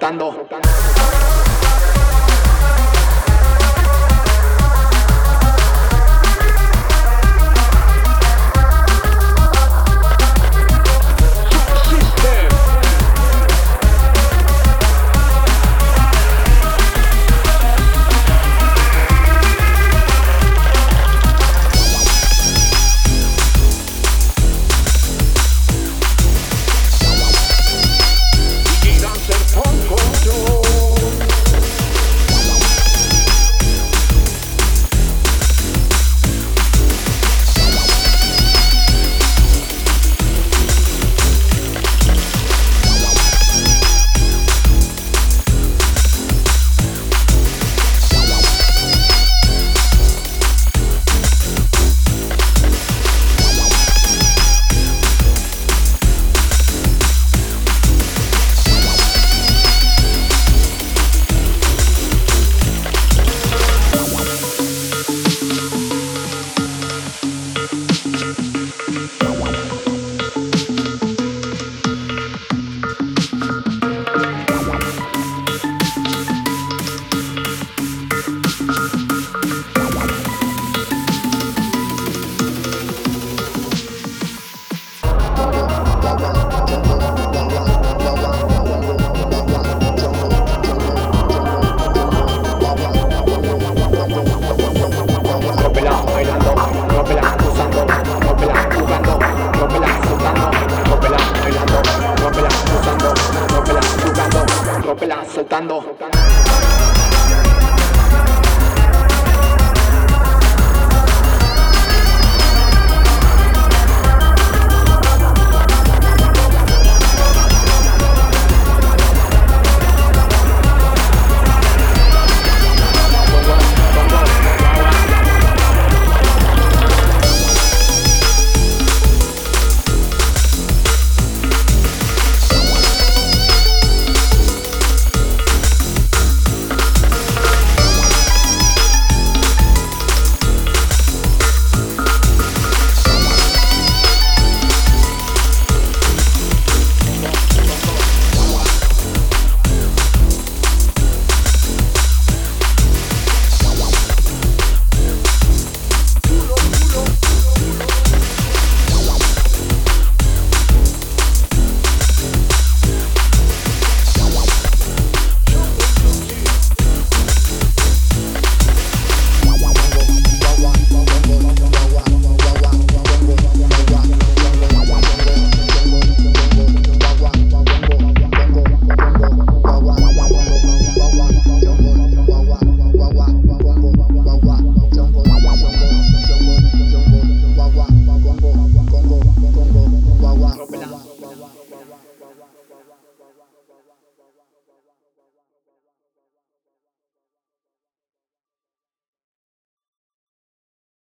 disfrutando. Acapela, soltando.